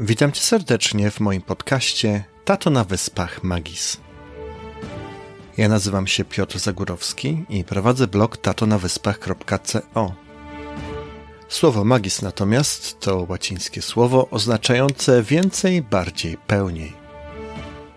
Witam cię serdecznie w moim podcaście Tato na Wyspach Magis. Ja nazywam się Piotr Zagórowski i prowadzę blog tatonawyspach.co. Słowo magis natomiast to łacińskie słowo oznaczające więcej, bardziej, pełniej.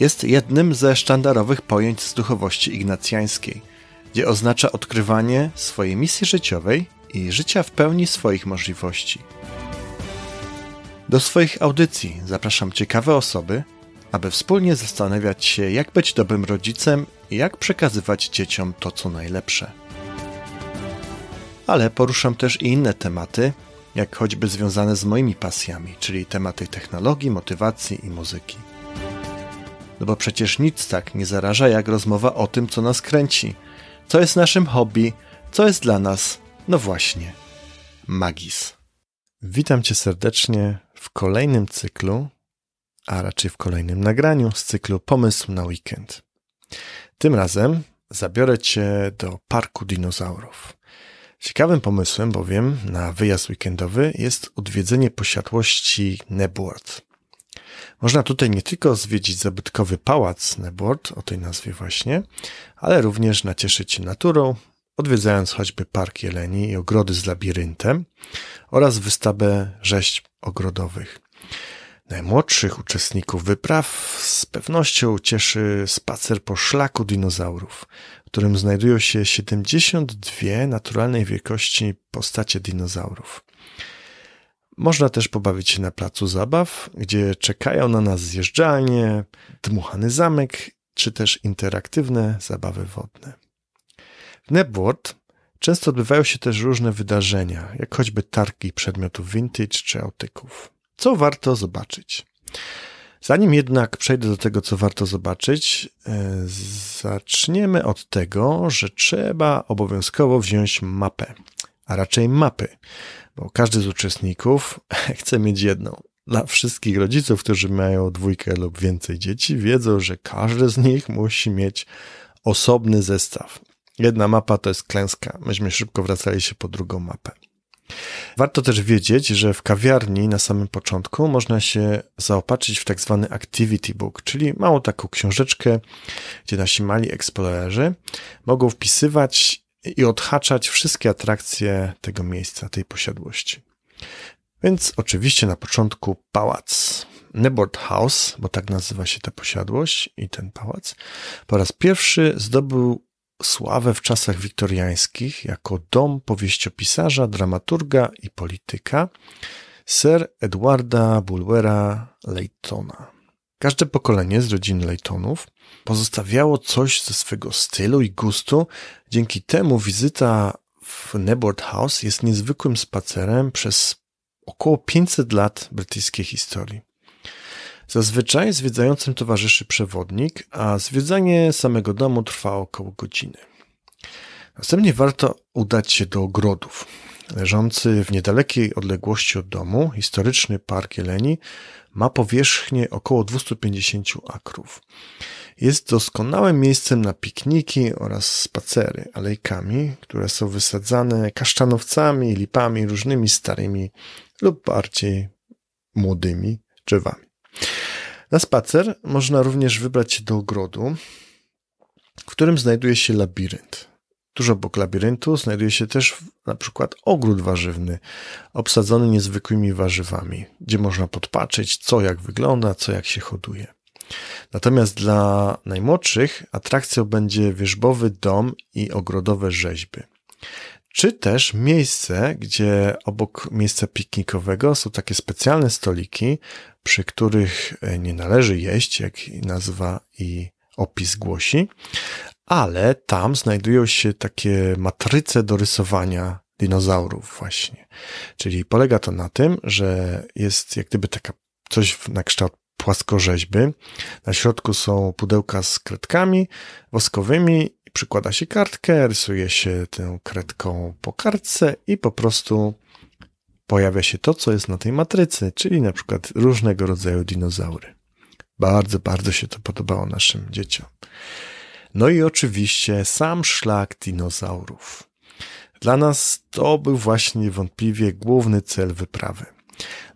Jest jednym ze sztandarowych pojęć z duchowości ignacjańskiej, gdzie oznacza odkrywanie swojej misji życiowej i życia w pełni swoich możliwości. Do swoich audycji zapraszam ciekawe osoby, aby wspólnie zastanawiać się, jak być dobrym rodzicem i jak przekazywać dzieciom to, co najlepsze. Ale poruszam też i inne tematy, jak choćby związane z moimi pasjami, czyli tematy technologii, motywacji i muzyki. No bo przecież nic tak nie zaraża jak rozmowa o tym, co nas kręci, co jest naszym hobby, co jest dla nas, no właśnie, magis. Witam Cię serdecznie w kolejnym cyklu, a raczej w kolejnym nagraniu z cyklu Pomysł na weekend. Tym razem zabiorę Cię do parku dinozaurów. Ciekawym pomysłem bowiem na wyjazd weekendowy jest odwiedzenie posiadłości Nebworth. Można tutaj nie tylko zwiedzić zabytkowy pałac Nebworth, o tej nazwie właśnie, ale również nacieszyć się naturą, odwiedzając choćby park jeleni i ogrody z labiryntem oraz wystawę rzeźb ogrodowych. Najmłodszych uczestników wypraw z pewnością cieszy spacer po szlaku dinozaurów, w którym znajdują się 72 naturalnej wielkości postacie dinozaurów. Można też pobawić się na placu zabaw, gdzie czekają na nas zjeżdżalnie, dmuchany zamek, czy też interaktywne zabawy wodne. W Nebworth często odbywają się też różne wydarzenia, jak choćby targi przedmiotów vintage czy autyków. Co warto zobaczyć? Zanim jednak przejdę do tego, co warto zobaczyć, e, zaczniemy od tego, że trzeba obowiązkowo wziąć mapę, a raczej mapy, bo każdy z uczestników chce mieć jedną. Dla wszystkich rodziców, którzy mają dwójkę lub więcej dzieci, wiedzą, że każdy z nich musi mieć osobny zestaw. Jedna mapa to jest klęska. Myśmy szybko wracali się po drugą mapę. Warto też wiedzieć, że w kawiarni na samym początku można się zaopatrzyć w tak zwany activity book, czyli małą taką książeczkę, gdzie nasi mali eksplorerzy mogą wpisywać i odhaczać wszystkie atrakcje tego miejsca, tej posiadłości. Więc oczywiście na początku pałac. Nebord House, bo tak nazywa się ta posiadłość i ten pałac, po raz pierwszy zdobył sławę w czasach wiktoriańskich jako dom powieściopisarza, dramaturga i polityka Sir Edwarda Bulwera Laytona. Każde pokolenie z rodziny Laytonów pozostawiało coś ze swego stylu i gustu. Dzięki temu wizyta w Nebord House jest niezwykłym spacerem przez około 500 lat brytyjskiej historii. Zazwyczaj zwiedzającym towarzyszy przewodnik, a zwiedzanie samego domu trwa około godziny. Następnie warto udać się do ogrodów. Leżący w niedalekiej odległości od domu, historyczny Park Jeleni ma powierzchnię około 250 akrów. Jest doskonałym miejscem na pikniki oraz spacery alejkami, które są wysadzane kasztanowcami, lipami, różnymi starymi lub bardziej młodymi drzewami. Na spacer można również wybrać się do ogrodu, w którym znajduje się labirynt. Tuż obok labiryntu znajduje się też na przykład ogród warzywny, obsadzony niezwykłymi warzywami, gdzie można podpatrzeć, co jak wygląda, co jak się hoduje. Natomiast dla najmłodszych atrakcją będzie wierzbowy dom i ogrodowe rzeźby czy też miejsce, gdzie obok miejsca piknikowego są takie specjalne stoliki, przy których e, nie należy jeść, jak nazwa i opis głosi, ale tam znajdują się takie matryce do rysowania dinozaurów właśnie. Czyli polega to na tym, że jest jak gdyby taka coś na kształt płaskorzeźby. Na środku są pudełka z kredkami woskowymi przykłada się kartkę, rysuje się tę kredką po kartce i po prostu pojawia się to, co jest na tej matrycy, czyli na przykład różnego rodzaju dinozaury. Bardzo, bardzo się to podobało naszym dzieciom. No i oczywiście sam szlak dinozaurów. Dla nas to był właśnie wątpliwie główny cel wyprawy.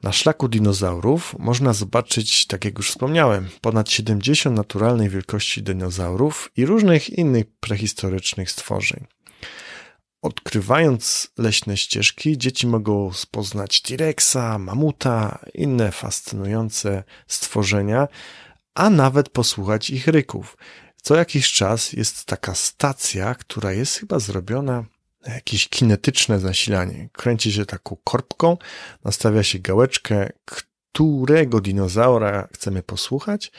Na szlaku dinozaurów można zobaczyć, tak jak już wspomniałem, ponad 70 naturalnej wielkości dinozaurów i różnych innych prehistorycznych stworzeń. Odkrywając leśne ścieżki, dzieci mogą poznać T-Rexa, mamuta, inne fascynujące stworzenia, a nawet posłuchać ich ryków. Co jakiś czas jest taka stacja, która jest chyba zrobiona na jakieś kinetyczne zasilanie. Kręci się taką korbką, nastawia się gałeczkę, którego dinozaura chcemy posłuchać,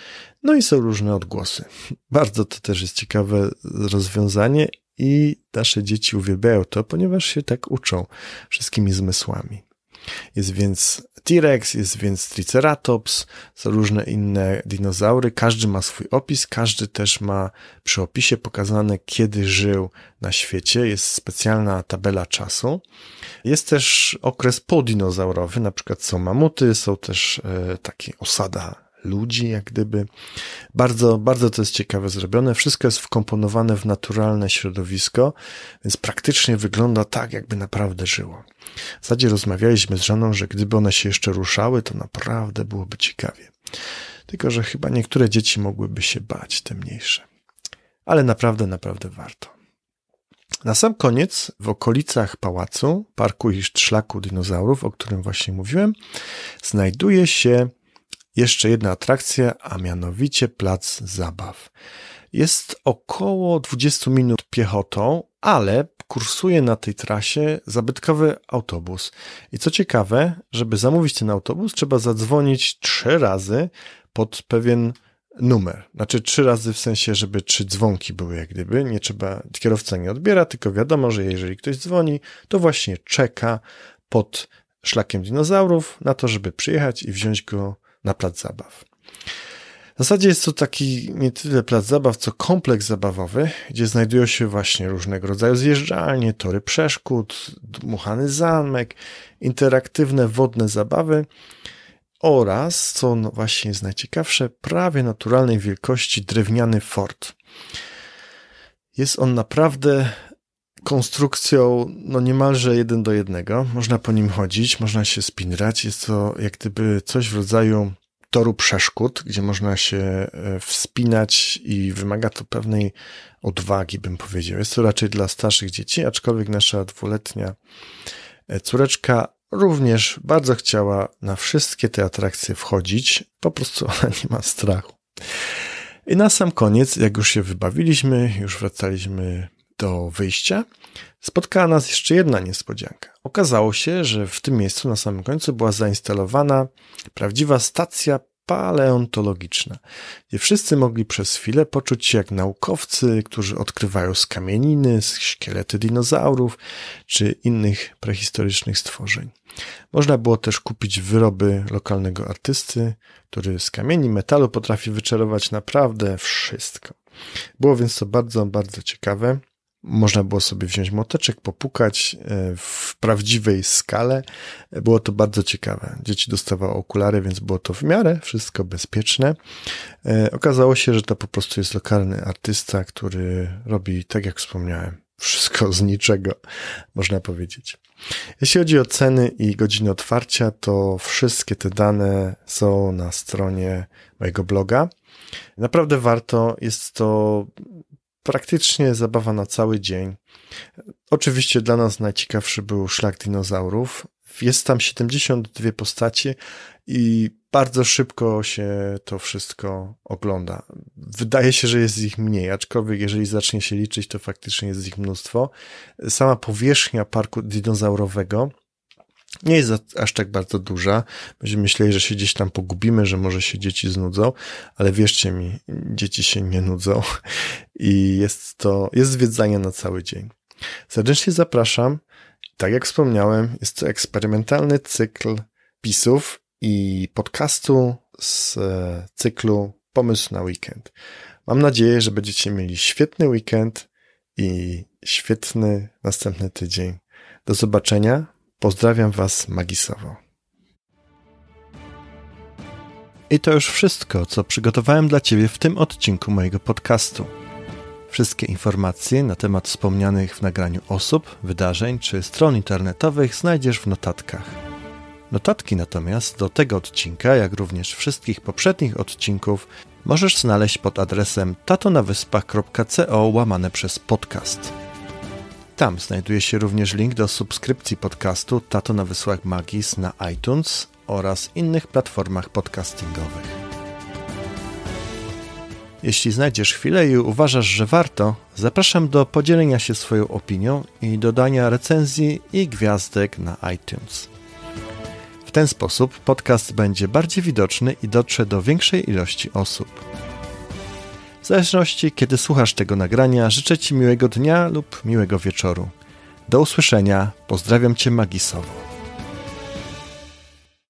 no i są różne odgłosy. Bardzo to też jest ciekawe rozwiązanie i nasze dzieci uwielbiają to, ponieważ się tak uczą wszystkimi zmysłami. Jest więc T-Rex, jest więc Triceratops, różne inne dinozaury. Każdy ma swój opis, każdy też ma przy opisie pokazane, kiedy żył na świecie. Jest specjalna tabela czasu. Jest też okres podinozaurowy, na przykład są mamuty, są też e, takie osada ludzi, jak gdyby. Bardzo, bardzo to jest ciekawe zrobione. Wszystko jest wkomponowane w naturalne środowisko, więc praktycznie wygląda tak, jakby naprawdę żyło. W zasadzie rozmawialiśmy z żoną, że gdyby one się jeszcze ruszały, to naprawdę byłoby ciekawie. Tylko, że chyba niektóre dzieci mogłyby się bać, te mniejsze. Ale naprawdę, naprawdę warto. Na sam koniec, w okolicach pałacu, parku i szlaku dinozaurów, o którym właśnie mówiłem, znajduje się jeszcze jedna atrakcja, a mianowicie plac zabaw. Jest około 20 minut piechotą, ale kursuje na tej trasie zabytkowy autobus. I co ciekawe, żeby zamówić ten autobus, trzeba zadzwonić trzy razy pod pewien numer. Znaczy trzy razy w sensie, żeby trzy dzwonki były jak gdyby. Nie trzeba, kierowca nie odbiera, tylko wiadomo, że jeżeli ktoś dzwoni, to właśnie czeka pod szlakiem dinozaurów na to, żeby przyjechać i wziąć go na plac zabaw. W zasadzie jest to taki nie tyle plac zabaw, co kompleks zabawowy, gdzie znajdują się właśnie różnego rodzaju zjeżdżalnie, tory przeszkód, dmuchany zamek, interaktywne wodne zabawy oraz, co no właśnie jest najciekawsze, prawie naturalnej wielkości drewniany fort. Jest on naprawdę konstrukcją no niemalże jeden do jednego. Można po nim chodzić, można się spinrać. Jest to jak gdyby coś w rodzaju toru przeszkód, gdzie można się e, wspinać i wymaga to pewnej odwagi, bym powiedział. Jest to raczej dla starszych dzieci, aczkolwiek nasza dwuletnia e, córeczka również bardzo chciała na wszystkie te atrakcje wchodzić. Po prostu ona nie ma strachu. I na sam koniec, jak już się wybawiliśmy, już wracaliśmy do wyjścia, spotkała nas jeszcze jedna niespodzianka. Okazało się, że w tym miejscu na samym końcu była zainstalowana prawdziwa stacja paleontologiczna, gdzie wszyscy mogli przez chwilę poczuć się jak naukowcy, którzy odkrywają skamieniny, szkielety dinozaurów czy innych prehistorycznych stworzeń. Można było też kupić wyroby lokalnego artysty, który z kamieni metalu potrafi wyczarować naprawdę wszystko. Było więc to bardzo, bardzo ciekawe. Można było sobie wziąć moteczek, popukać e, w prawdziwej skale. Było to bardzo ciekawe. Dzieci dostawały okulary, więc było to w miarę wszystko bezpieczne. E, okazało się, że to po prostu jest lokalny artysta, który robi, tak jak wspomniałem, wszystko z niczego, można powiedzieć. Jeśli chodzi o ceny i godziny otwarcia, to wszystkie te dane są na stronie mojego bloga. Naprawdę warto. Jest to praktycznie zabawa na cały dzień. Oczywiście dla nas najciekawszy był szlak dinozaurów. Jest tam 72 postacie i bardzo szybko się to wszystko ogląda. Wydaje się, że jest ich mniej, aczkolwiek jeżeli zacznie się liczyć, to faktycznie jest ich mnóstwo. Sama powierzchnia parku dinozaurowego nie jest aż tak bardzo duża. Będziemy myśleli, że się gdzieś tam pogubimy, że może się dzieci znudzą, ale wierzcie mi, dzieci się nie nudzą i jest to, jest zwiedzanie na cały dzień. Serdecznie zapraszam. Tak jak wspomniałem, jest to eksperymentalny cykl pisów i podcastu z e, cyklu Pomysł na weekend. Mam nadzieję, że będziecie mieli świetny weekend i świetny następny tydzień. Do zobaczenia Pozdrawiam Was magisowo. I to już wszystko, co przygotowałem dla Ciebie w tym odcinku mojego podcastu. Wszystkie informacje na temat wspomnianych w nagraniu osób, wydarzeń czy stron internetowych znajdziesz w notatkach. Notatki natomiast do tego odcinka, jak również wszystkich poprzednich odcinków, możesz znaleźć pod adresem tatonawyspach.co łamane przez podcast. Tam znajduje się również link do subskrypcji podcastu Tato na Wysłach Magis na iTunes oraz innych platformach podcastingowych. Jeśli znajdziesz chwilę i uważasz, że warto, zapraszam do podzielenia się swoją opinią i dodania recenzji i gwiazdek na iTunes. W ten sposób podcast będzie bardziej widoczny i dotrze do większej ilości osób. W zależności kiedy słuchasz tego nagrania, życzę Ci miłego dnia lub miłego wieczoru. Do usłyszenia, pozdrawiam Cię magisowo.